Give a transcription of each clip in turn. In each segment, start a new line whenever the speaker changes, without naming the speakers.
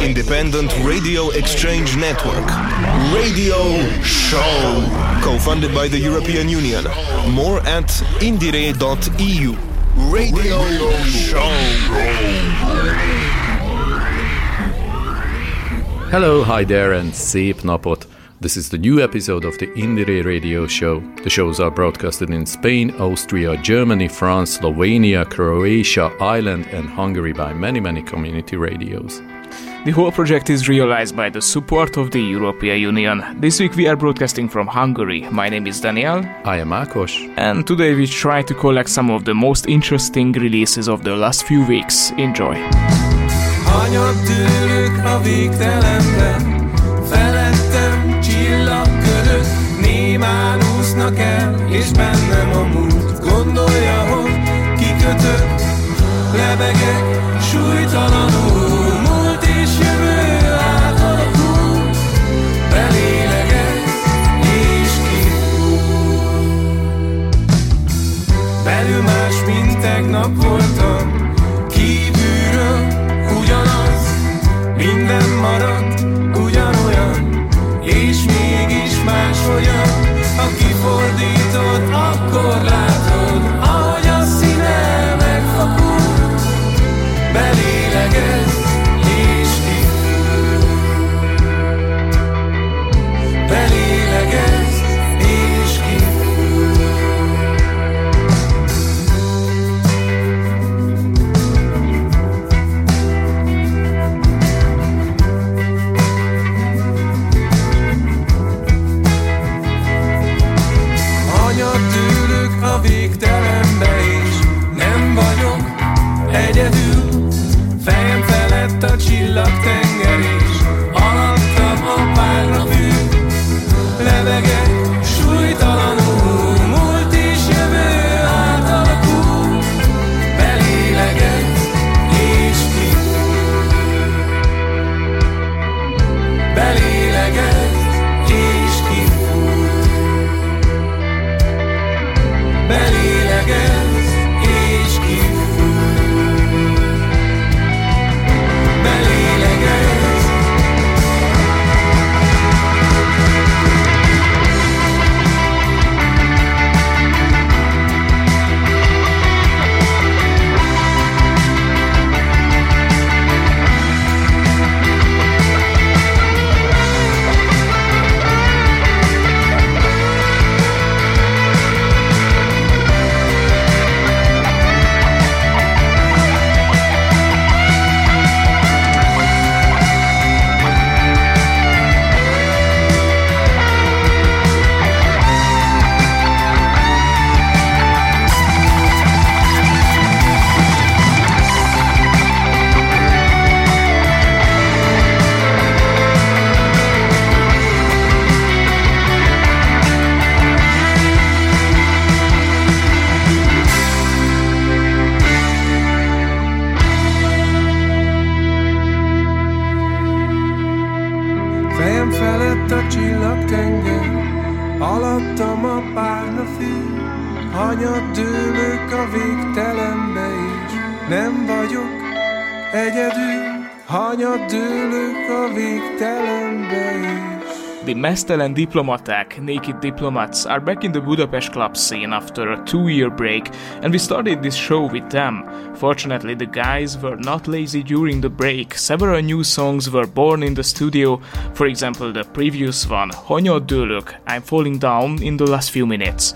independent radio exchange network. Radio Show, co-funded by the European Union. More at indiere.eu. Radio Show.
Hello, hi there, and szép napot! This is the new episode of the Indiere Radio Show. The shows are broadcasted in Spain, Austria, Germany, France, Slovenia, Croatia, Ireland, and Hungary by many, many community radios.
The whole project is realized by the support of the European Union. This week we are broadcasting from Hungary. My name is Daniel.
I am Akos.
And today we try to collect some of the most interesting releases of the last few weeks. Enjoy.
Némán úsznak el, és bennem a múlt Gondolja, hogy kikötött, lebegek súlytalanul tegnap voltam, kívülről ugyanaz Minden maradt ugyanolyan, és mégis máshogyan. Ha kifordítod, akkor látod
The Meztelen Diplomaták, Naked Diplomats, are back in the Budapest club scene after a two year break, and we started this show with them. Fortunately, the guys were not lazy during the break. Several new songs were born in the studio, for example, the previous one, Hanyattdőlök, I'm Falling Down, in the last few minutes.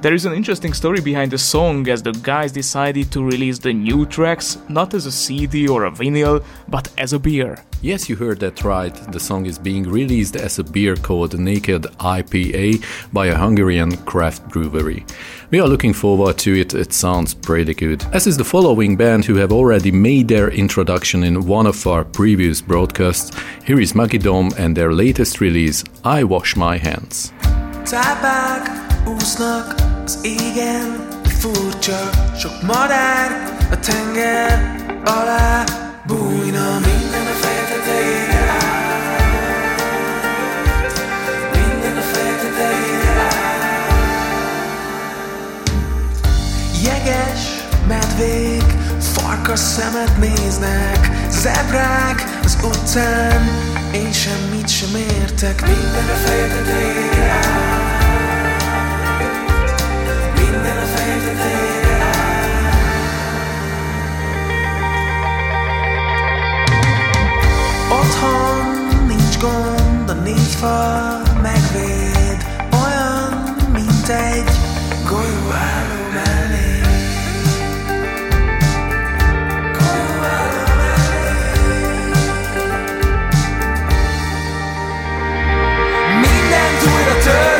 There is an interesting story behind the song as the guys decided to release the new tracks not as a CD or a vinyl, but as a beer.
Yes, you heard that right. The song is being released as a beer called Naked IPA by a Hungarian craft brewery. We are looking forward to it, it sounds pretty good. As is the following band who have already made their introduction in one of our previous broadcasts, here is Magidom and their latest release, I Wash My Hands.
Cápák úsznak az égen, furcsa sok madár a tenger alá bújna. Minden a feje Farkas szemet néznek, zebrák
az utcán Én semmit sem értek. Minden a ér Minden a Otthon nincs gond, a négy fal megvéd Olyan, mint egy golyó Mindent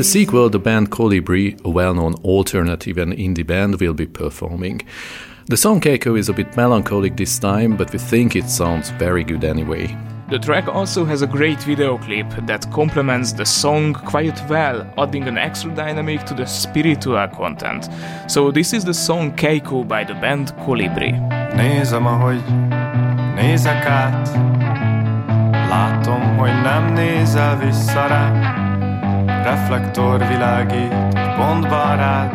the sequel, the band Kolibri, a well known alternative and indie band, will be performing. The song Keiko is a bit melancholic this time, but we think it sounds very good anyway.
The track also has a great video clip that complements the song quite well, adding an extra dynamic to the spiritual content. So this is the song Keiko by the band Kolibri.
Nézem, ahogy nézek át Látom, hogy nem nézel vissza rá Reflektor világít pontba rád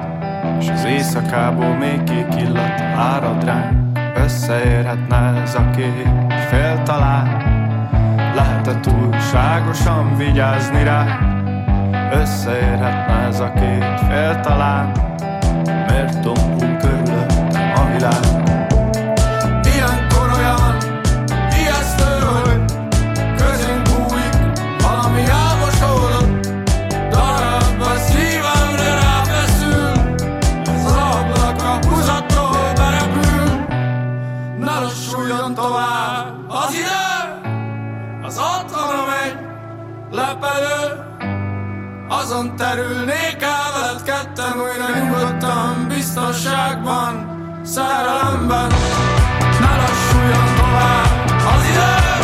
És az éjszakából még kék illat árad ránk. Összeérhetne ez a két fél talán. Lehet-e túlságosan vigyázni rá Összeérhetne ez a két fél talán Miért tompul körülöttem a világ Azon terülnék el veled ketten újra nyugodtan, biztonságban, szerelemben. Ne lassuljon tovább az idő,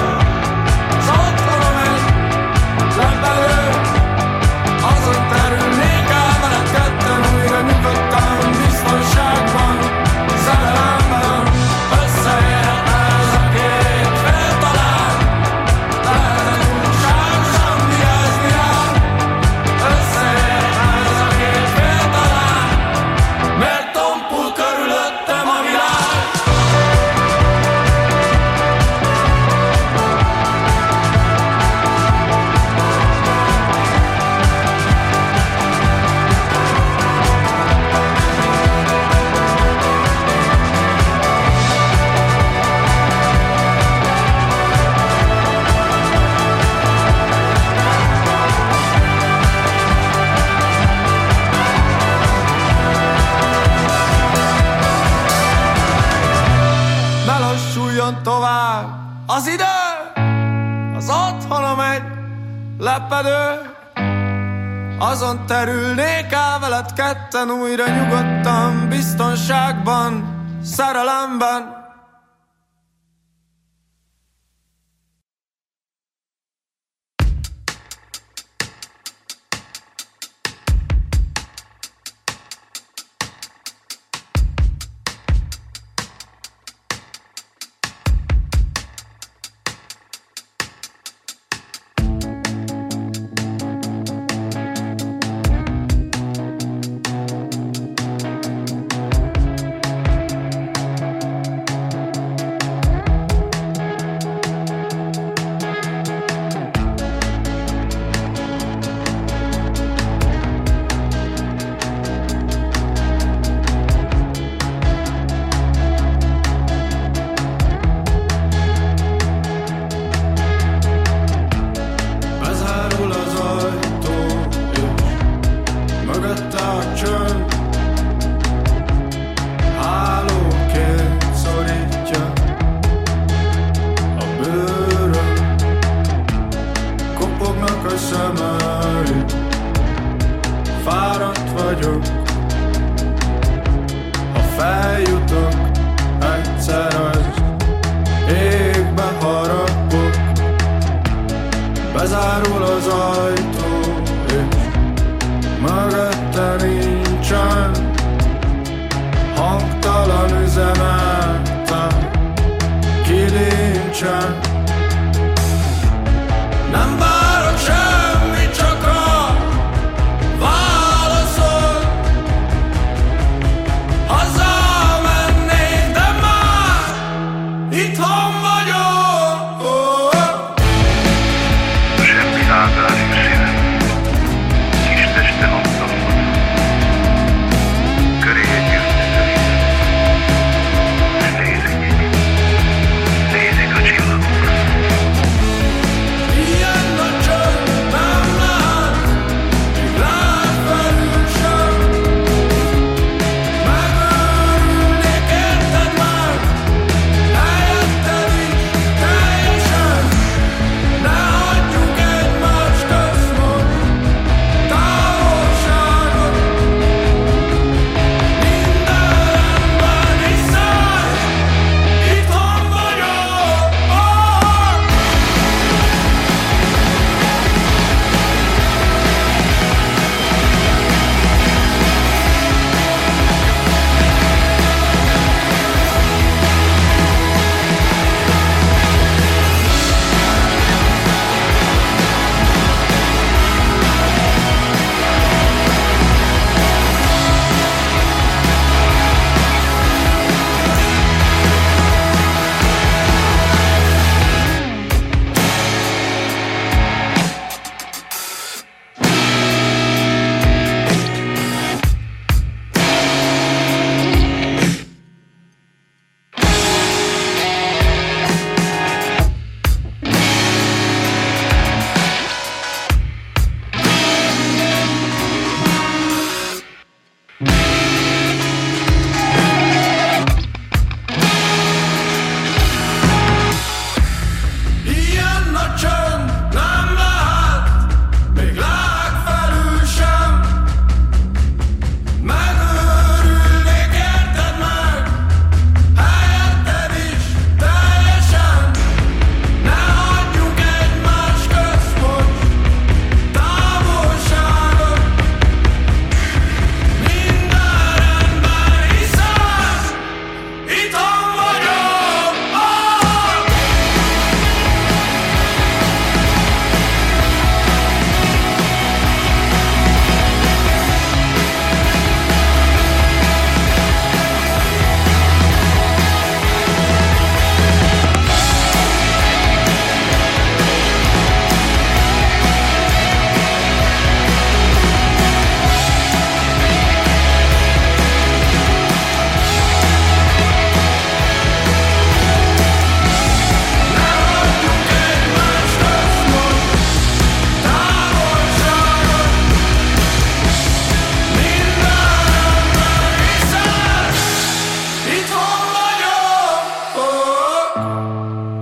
Az idő, az otthonom egy lepedő, azon terülnék el veled ketten újra nyugodtan, biztonságban, szerelemben.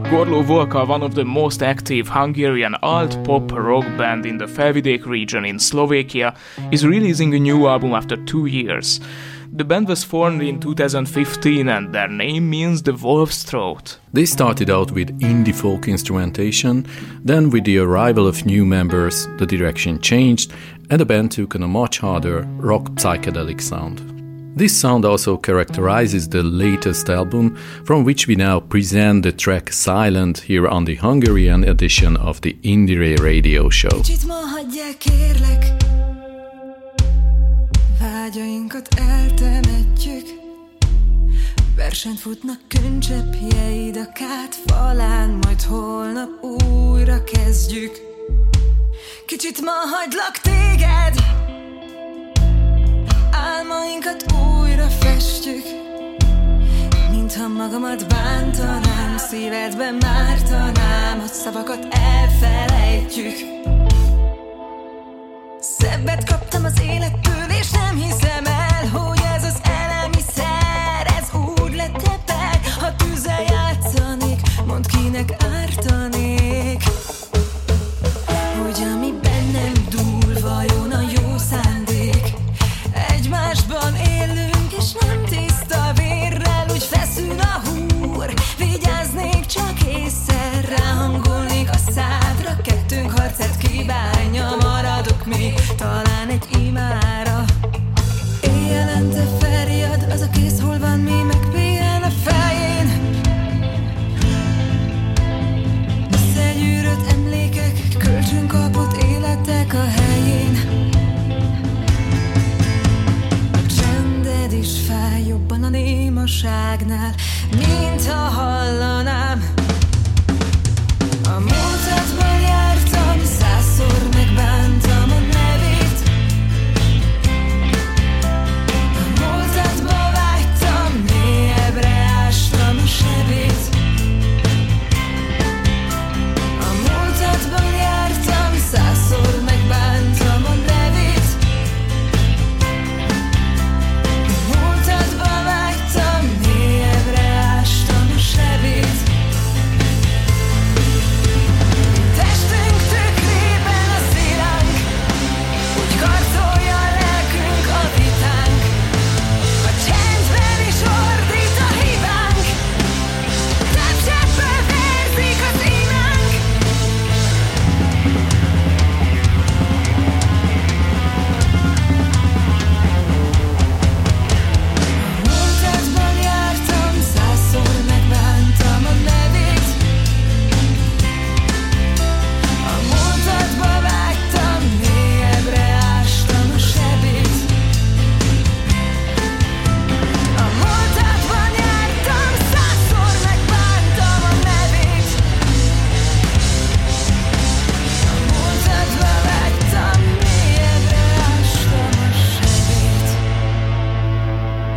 Gorlo Volka, one of the most active Hungarian alt-pop rock band in the Felvidék region in Slovakia, is releasing a new album after two years. The band was formed in 2015 and their name means the wolf's throat.
They started out with indie folk instrumentation, then, with the arrival of new members, the direction changed and the band took on a much harder rock psychedelic sound. This sound also characterizes the latest album, from which we now present the track Silent here on the Hungarian edition of the Indiere radio show.
Versenyt futnak a falán Majd holnap újra kezdjük. Kicsit ma hagylak téged Álmainkat újra festjük Mintha magamat bántanám Szívedben mártanám A szavakat elfelejtjük. Szebbet kaptam az élettől És nem hiszem el Hogy ez az elemiszer Ez úgy letepeg Ha tűzzel játszanék Mondd kinek ártanék kívánja Maradok még talán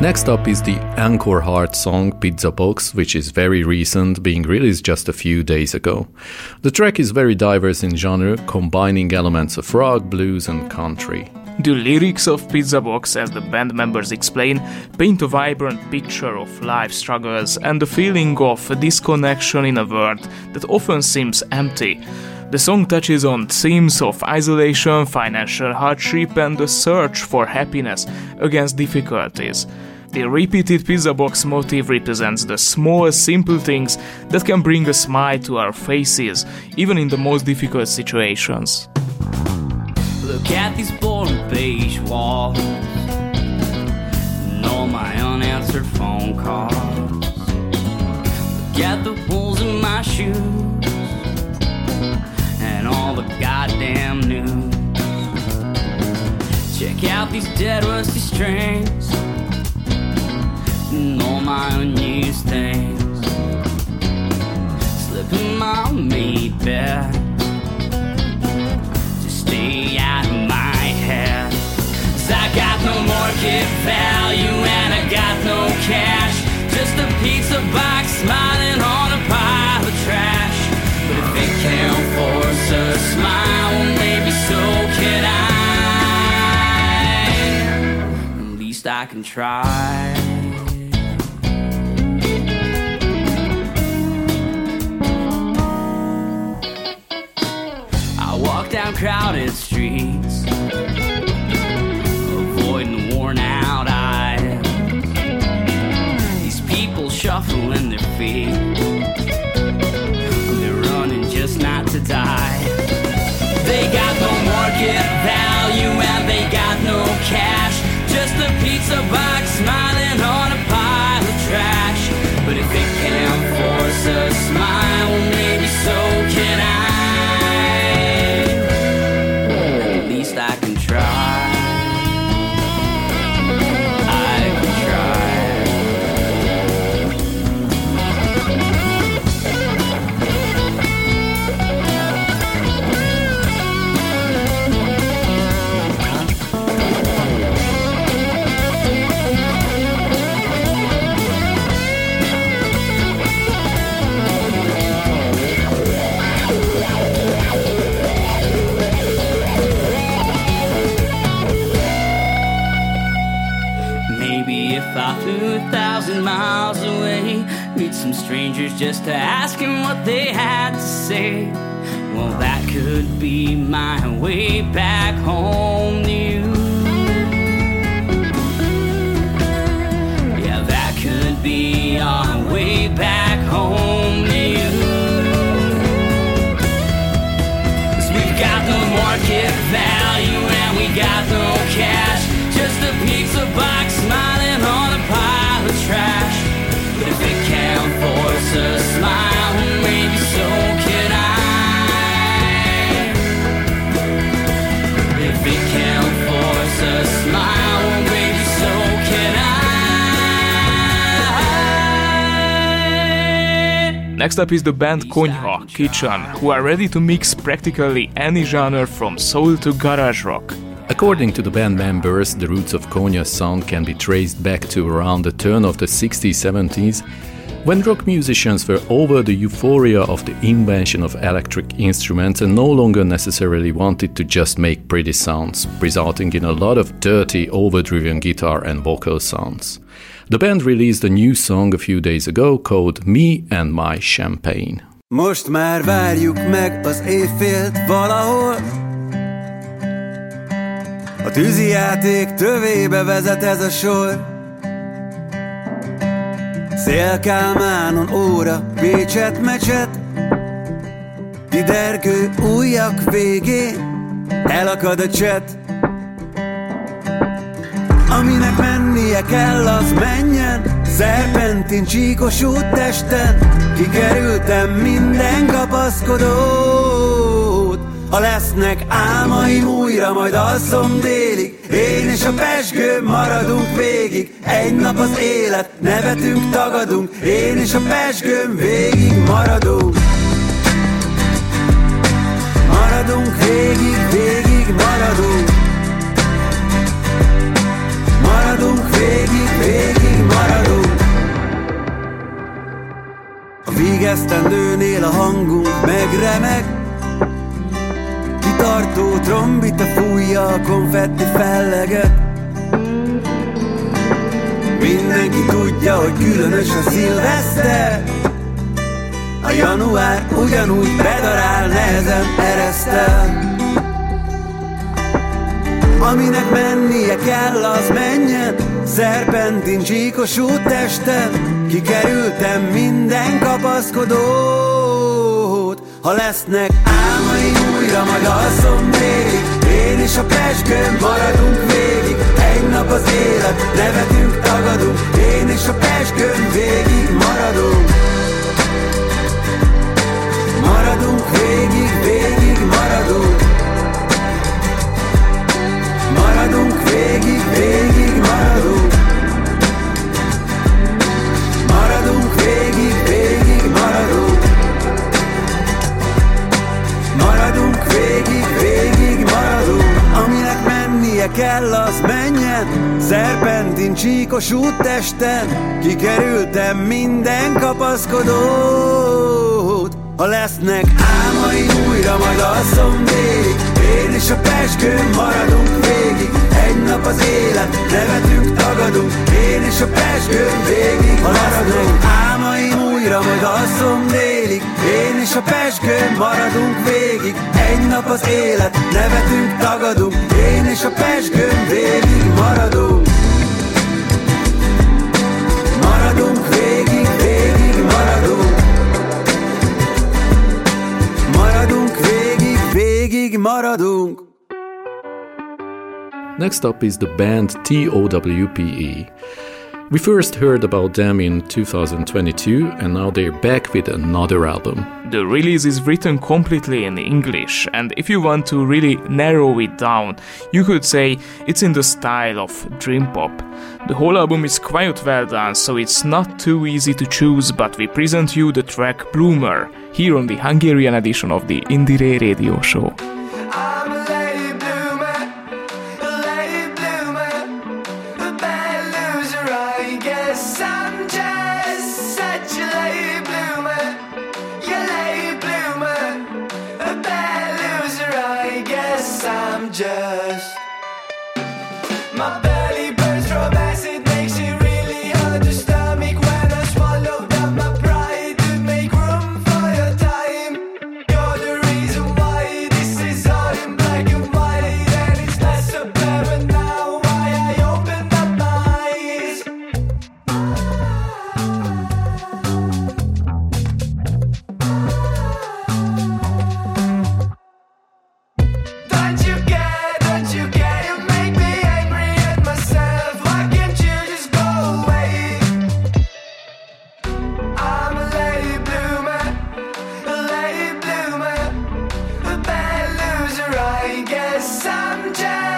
Next up is the Anchorheart song Pizza Box, which is very recent, being released just a few days ago. The track is very diverse in genre, combining elements of rock, blues, and country.
The lyrics of Pizza Box, as the band members explain, paint a vibrant picture of life struggles and the feeling of disconnection in a world that often seems empty. The song touches on themes of isolation, financial hardship, and the search for happiness against difficulties. The repeated pizza box motif represents the small, simple things that can bring a smile to our faces, even in the most difficult situations.
Look at these boring beige walls and all my unanswered phone calls. Look at the holes in my shoes and all the goddamn news. Check out these dead rusty strings and all my unused things. Slipping my meat bed to stay out of my head. 'Cause I got no market value and I got no cash. Just a pizza box smiling on a pile of trash. But if it can't force a smile, well, maybe so can I. At least I can try. Crowded streets, avoiding worn out eyes. These people shuffling their feet, they're running just not to die. They got no market value and they got no cash. Just a pizza strangers just to ask them what they had to say. Well, that could be my way back home to you. Yeah, that could be our way back home to you. Cause we've got no market value and we got no cash.
Next up is the band Konyha, Kitchen, who are ready to mix practically any genre from soul to garage rock.
According to the band members, the roots of Konyha's sound can be traced back to around the turn of the 60s 70s, when rock musicians were over the euphoria of the invention of electric instruments and no longer necessarily wanted to just make pretty sounds, resulting in a lot of dirty, overdriven guitar and vocal sounds. The band released a new song a few days ago called Me and My Champagne.
Most már várjuk meg az éjfélt valahol A tövébe vezet ez a sor Szélkálmánon óra, Pécset mecset. Didergő újak végén elakad a cset. Aminek mennie kell, az menjen Szerpentin csíkos úttesten. Kikerültem minden kapaszkodót Ha lesznek álmaim újra, majd alszom délig. Én és a pesgő maradunk végig. Egy nap az élet, nevetünk, tagadunk. Én és a pesgőm végig maradunk. Maradunk végig, végig maradunk. Maradunk végig, végig maradunk. A vígesztendőnél a hangunk megremeg Kitartó trombita fújja a konfetti felleget Mindenki tudja, hogy különös a szilveszter. A január ugyanúgy bedarál, nehezen eresztel Aminek mennie kell, az menjen. Szerpentin csíkos úttesten Kikerültem minden kapaszkodót. Ha lesznek újra, majd alszom még. Én és a pesgőm maradunk végig. Egy nap az élet, nevetünk, tagadunk. Én és a pesgőm végig maradunk. Maradunk végig, végig maradunk. Maradunk végig, végig Maradunk kell, az menjen Szerpentin csíkos úttesten Kikerültem minden kapaszkodót. Ha lesznek álmaim újra, majd alszom végig Én és a pesgőm maradunk végig. Egy nap az élet, nevetünk, tagadunk Én és a pesgőm végig. Lesznek álmaim újra, majd alszom délig Én és a pesgőm maradunk végig. Egy nap az élet, nevetünk, tagadunk. Én és a pesgőm végig maradunk. Maradunk végig, végig maradunk. Maradunk végig, végig maradunk.
Next up is the band TOWPE. We first heard about them in 2022 and now they're back with another album.
The release is written completely in English, and if you want to really narrow it down, you could say it's in the style of dream pop. The whole album is quite well done, so it's not too easy to choose, but we present you the track Bloomer here on the Hungarian edition of the Indiere Radio Show.
I'm I'm just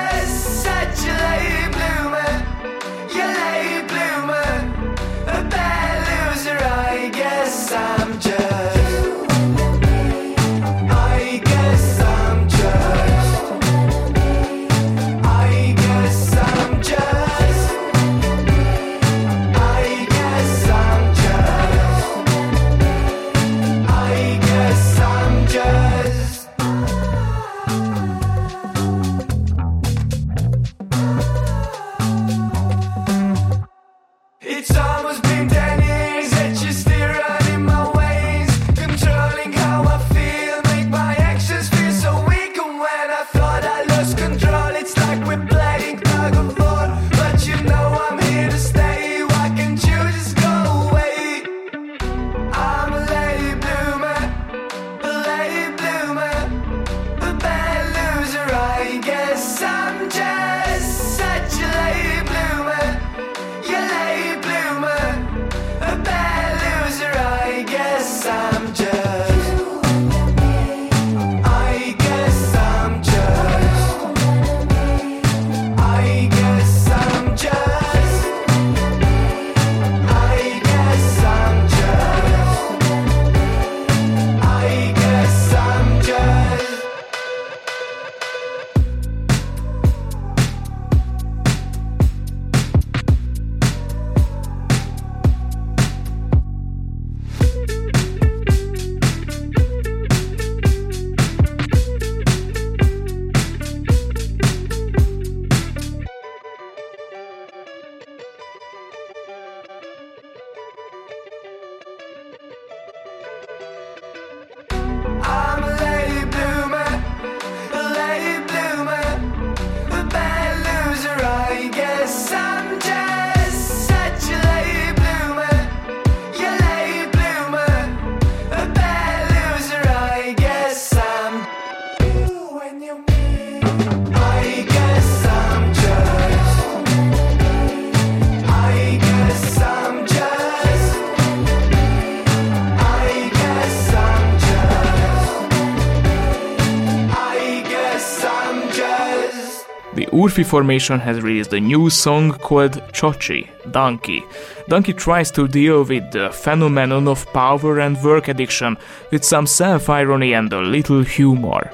The formation has released a new song called Tsatsi, Donkey. Donkey tries to deal with the phenomenon of power and work addiction with some self irony and a little humor.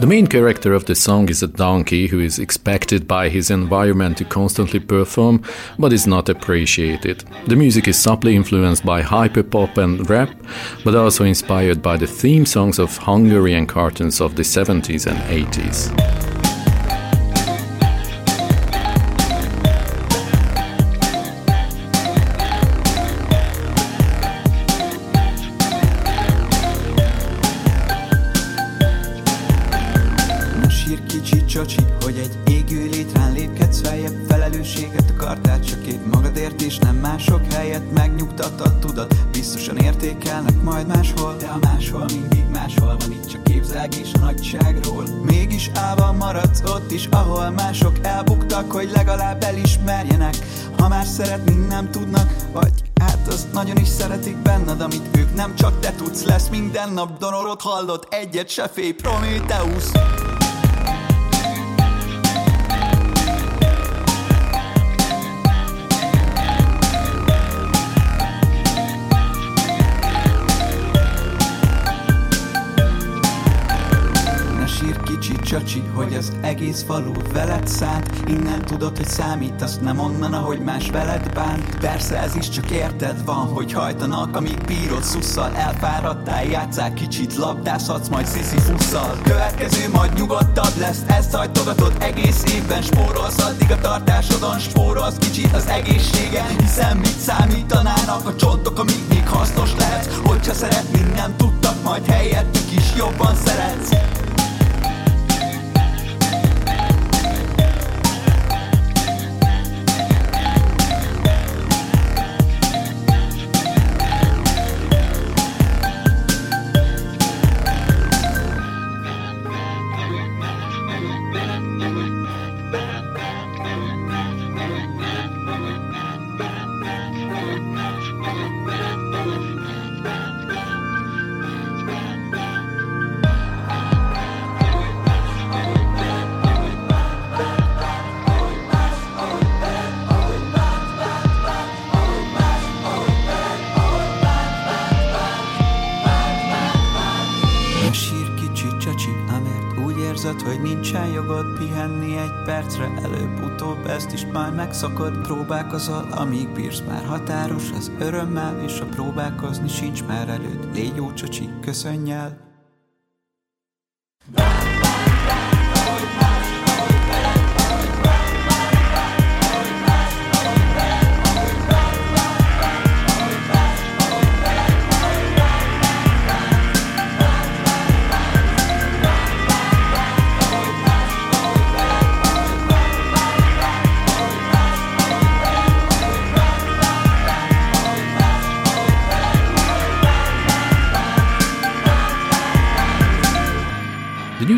The main character of the song is a donkey who is expected by his environment to constantly perform, but is not appreciated. The music is subtly influenced by hyperpop and rap, but also inspired by the theme songs of Hungarian cartoons of the 70s and 80s.
Értékelnek majd máshol De a máshol mindig máshol van itt csak képzelgés a nagyságról. Mégis állva maradsz ott is, ahol mások elbuktak Hogy legalább elismerjenek, ha már szeretni nem tudnak Vagy hát azt nagyon is szeretik benned, amit ők nem csak te tudsz. Lesz minden nap donorot hallott, egyet se félj, Prometheus kicsi hogy az egész falu veled szánt. Innen tudod, hogy számít, azt nem onnan, ahogy más veled bánt Persze ez is csak érted van, hogy hajtanak, amíg bírod szusszal Elfáradtál, játszál kicsit, labdázhatsz, majd sziszi fusszal Következő majd nyugodtabb lesz, ezt hajtogatod egész évben. Spórolsz addig a tartásodon, spórolsz kicsit az egészségen. Hiszen mit számítanának a csontok, amíg még hasznos lehetsz? Hogyha szeretni nem tudtak, majd helyettük is jobban szeretsz érzed, hogy nincsen jogod pihenni egy percre. Előbb-utóbb ezt is majd megszokod. Próbálkozol, amíg bírsz már határos. Az örömmel És a próbálkozni sincs már előtt. Légy jó csacsi, köszönj el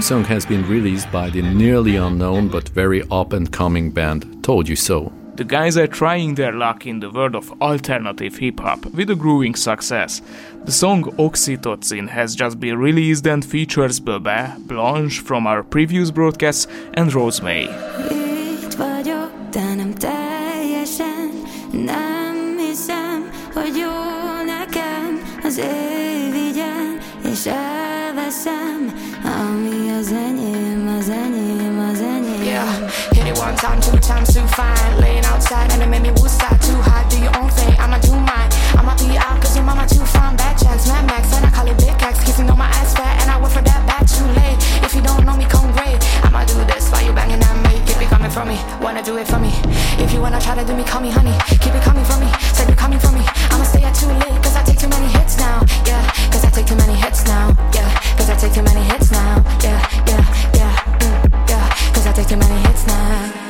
song has been released by the nearly unknown but very up and coming band toldyuuso.
The guys are trying their luck in the world of alternative hip hop with a growing success. The song Oxytocin has just been released and features BÖBE, Blansch from our previous broadcasts, and ROSE MAY.
Itt vagyok, enyém, az enyém
Yeah, hit it one time, two times, too fine. Laying outside and it made me woosah. Too hot, do your own thing, I'ma do mine. I'ma be out cause your mama too fine. Bad chance, Mad Max, and I call it Big Axe. Kissing on my ass fat, and I went for that back too late. If you don't know me, come great. I'ma do this while you banging that me. Keep it coming from me, wanna do it for me. If you wanna try to do me, call me honey. Keep it coming from me, said you coming from me. I'ma stay out too late cause I take too many hits now. Yeah, cause I take too many hits now. Yeah, cause I take too many hits now. Yeah, yeah, yeah, mm, yeah, cause I take too many hits now.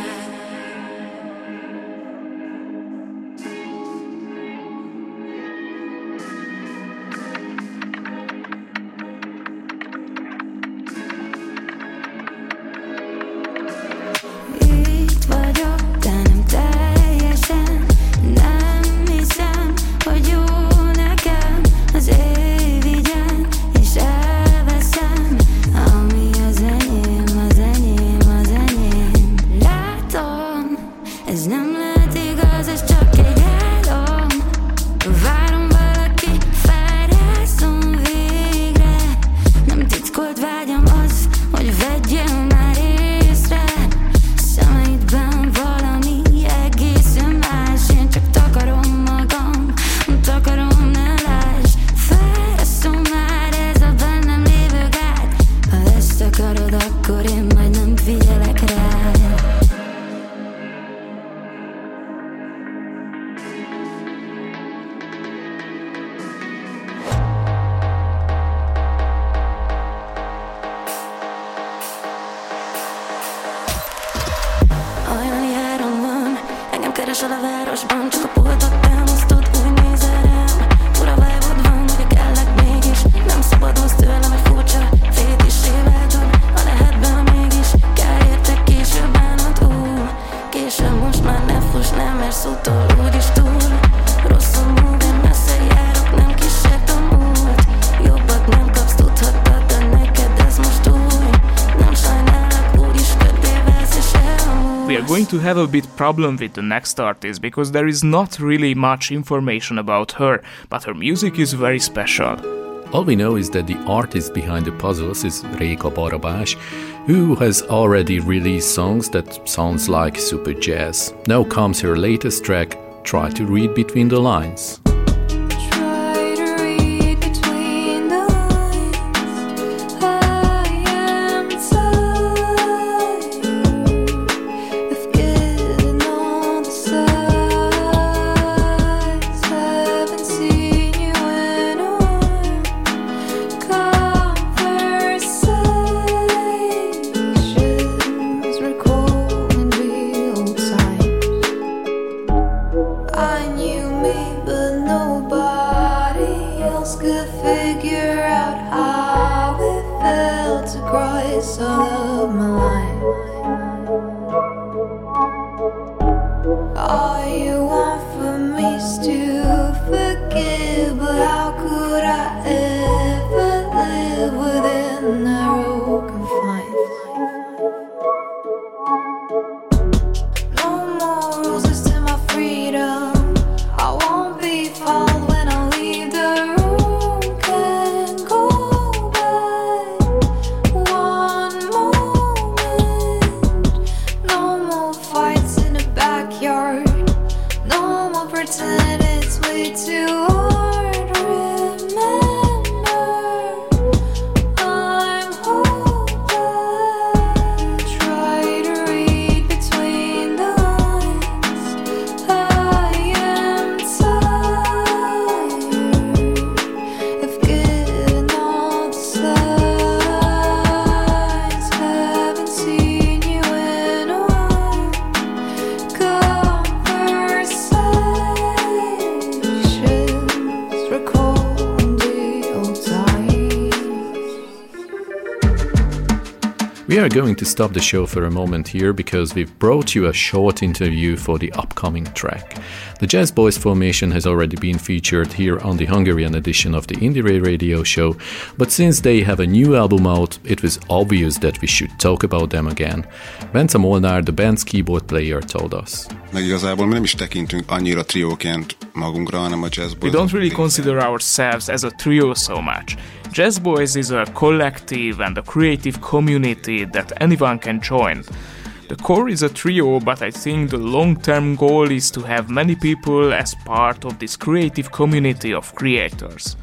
To have a bit problem with the next artist because there is not really much information about her, but her music is very special.
All we know is that the artist behind the Puzzls is Réka Barabás, who has already released songs that sounds like super jazz. Now comes her latest track, Try to Read Between the Lines. Are going to stop the show for a moment here because we've brought you a short interview for the upcoming track. The Jazzbois formation has already been featured here on the Hungarian edition of the Indiere radio show, but since they have a new album out, it was obvious that we should talk about them again. Bence Molnár, the band's keyboard player, told us.
Meg igazából mi nem is tekintünk annyira trióként magunkra, hanem a Jazz
We don't really consider ourselves as a trio so much. Jazzbois is a collective and a creative community that anyone can join. The core is a trio, but I think the long term goal is to have many people as part of this creative community of creators.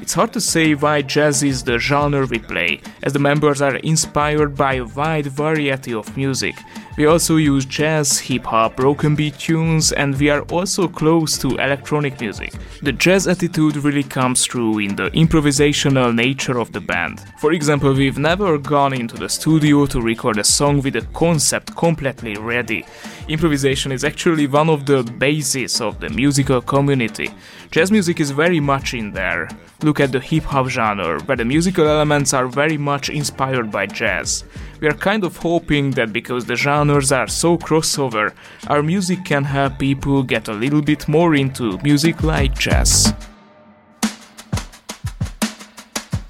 It's hard to say why jazz is the genre we play, as the members are inspired by a wide variety of music. We also use jazz, hip hop, broken beat tunes, and we are also close to electronic music. The jazz attitude really comes through in the improvisational nature of the band. For example, we've never gone into the studio to record a song with a concept completely ready. Improvisation is actually one of the bases of the musical community. Jazz music is very much in there. Look at the hip hop genre, where the musical elements are very much inspired by jazz. We are kind of hoping that because the genres are so crossover, our music can help people get a little bit more into music like jazz.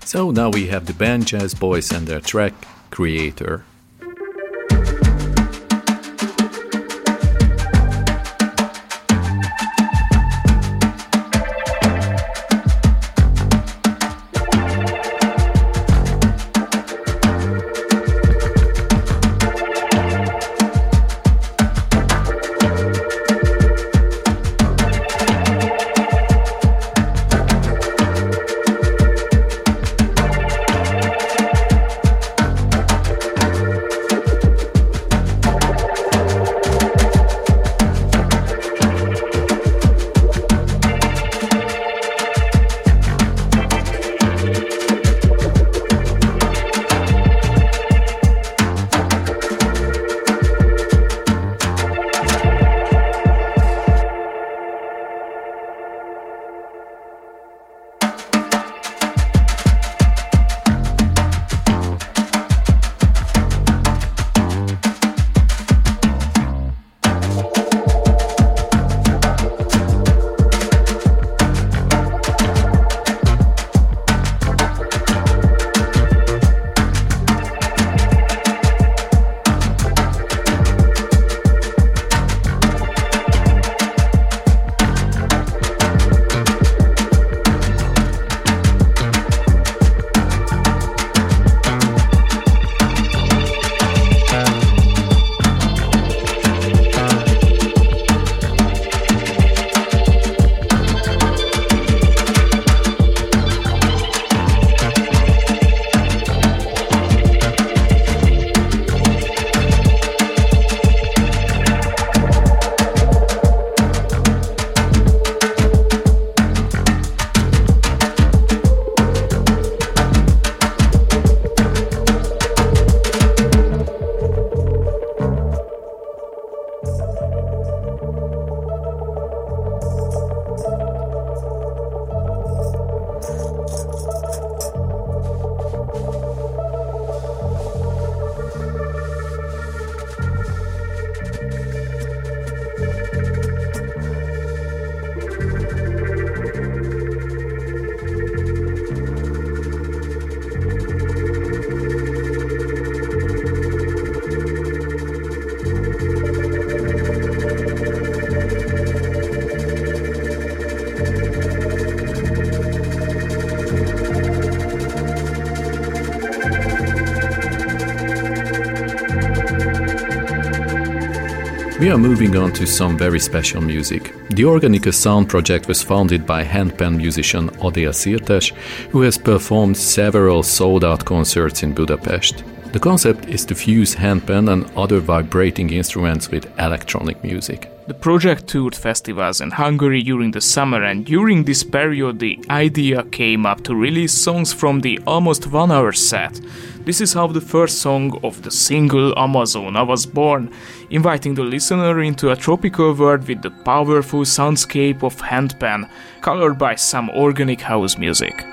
So now we have the band Jazzbois and their track Creator.
We are moving on to some very special music. The Organika Sound Project was founded by handpan musician Adél Szirtes, who has performed several sold out concerts in Budapest. The concept is to fuse handpan and other vibrating instruments with electronic music.
The project toured festivals in Hungary during the summer, and during this period, the idea came up to release songs from the almost one hour set. This is how the first song of the single Amazona was born, inviting the listener into a tropical world with the powerful soundscape of handpan, colored by some organic house music.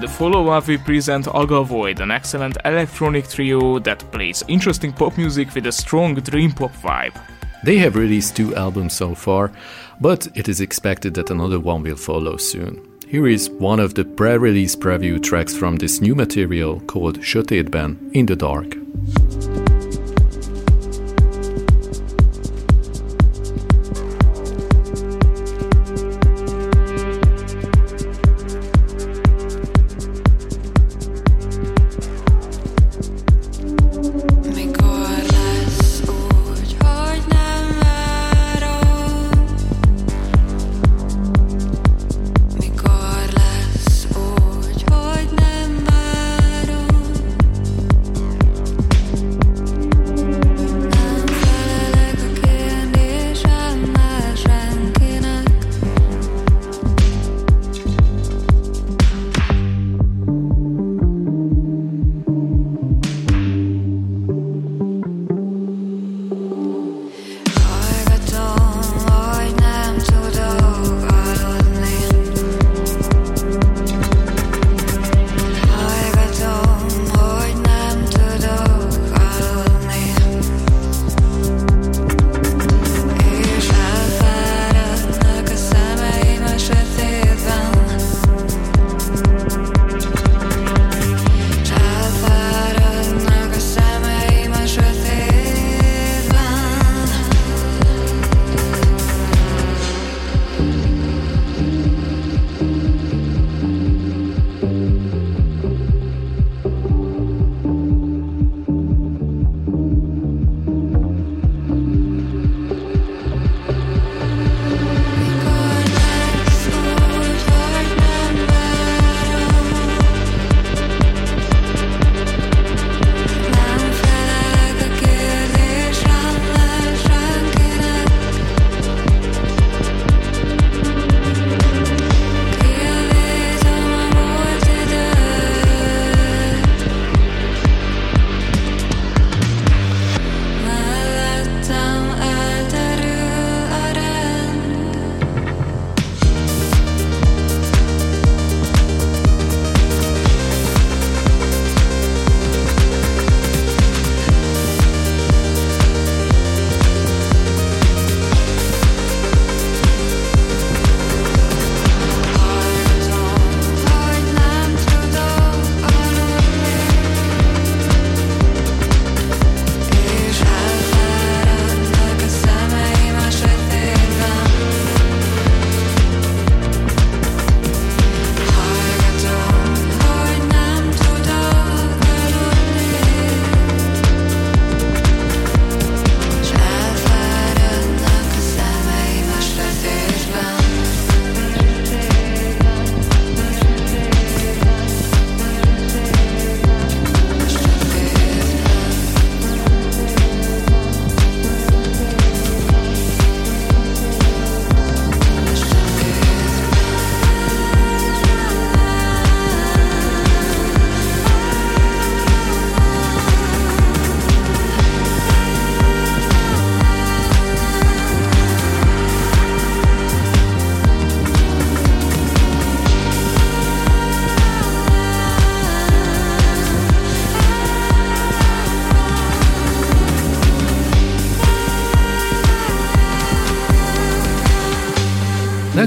In the follow-up we present Agavoid, an excellent electronic trio that plays interesting pop music with a strong dream pop vibe.
They have released two albums so far, but it is expected that another one will follow soon. Here is one of the pre release preview tracks from this new material called Sötétben in the Dark.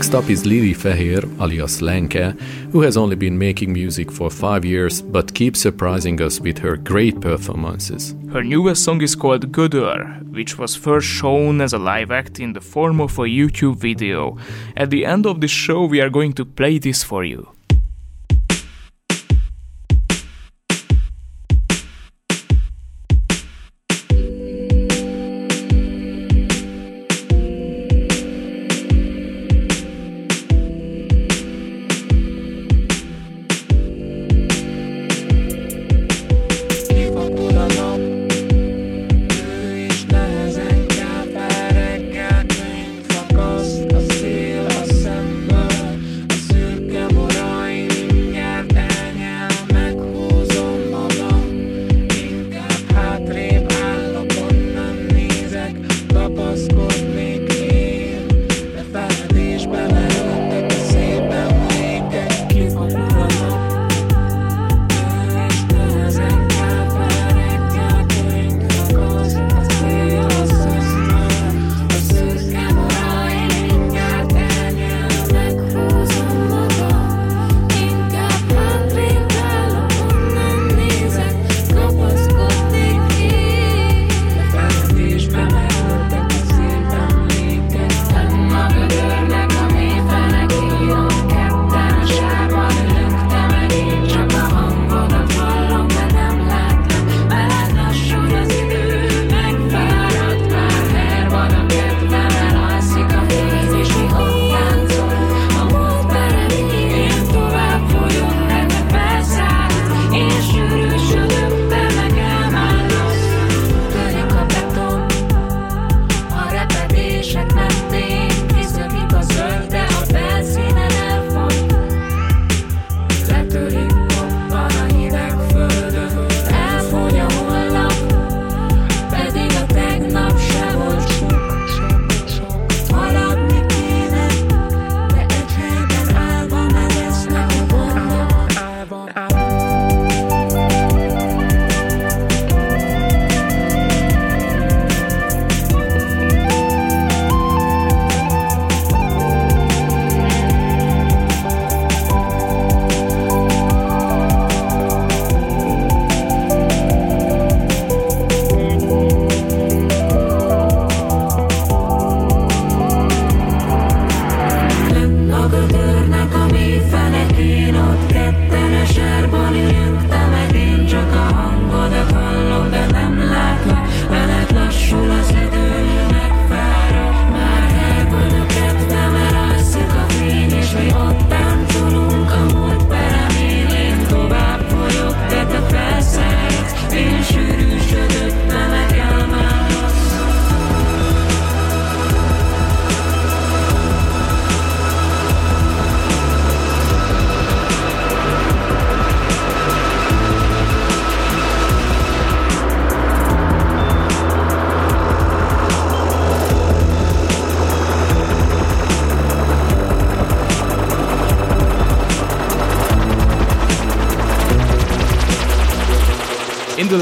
Next up is Lili Fehér, alias Lenke, who has only been making music for five years but keeps surprising us with her great performances.
Her newest song is called Gödör, which was first shown as a live act in the form of a YouTube video. At the end of the show, we are going to play this for you.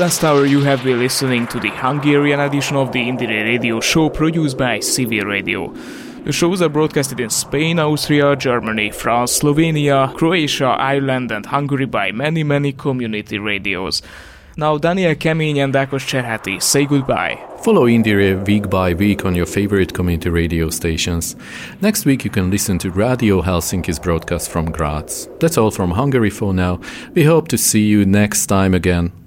Last hour, you have been listening to the Hungarian edition of the Indiere Radio show produced by Civil Radio. The shows are broadcasted in Spain, Austria, Germany, France, Slovenia, Croatia, Ireland, and Hungary by many, many community radios. Now, Daniel Kemény and Ákos Cserháti say goodbye.
Follow Indiere week by week on your favorite community radio stations. Next week, you can listen to Radio Helsinki's broadcast from Graz. That's all from Hungary for now. We hope to see you next time again.